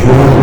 Sure.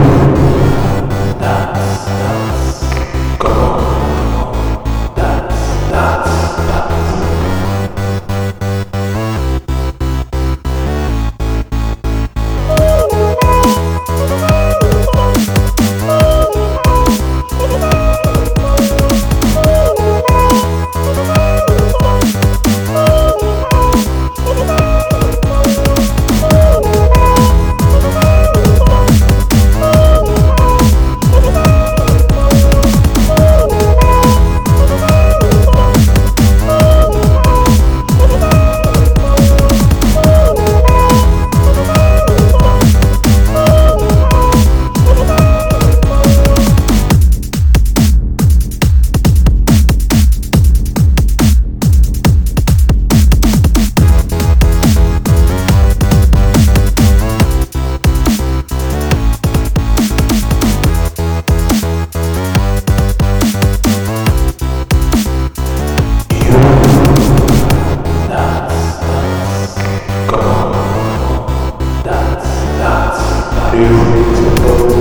you.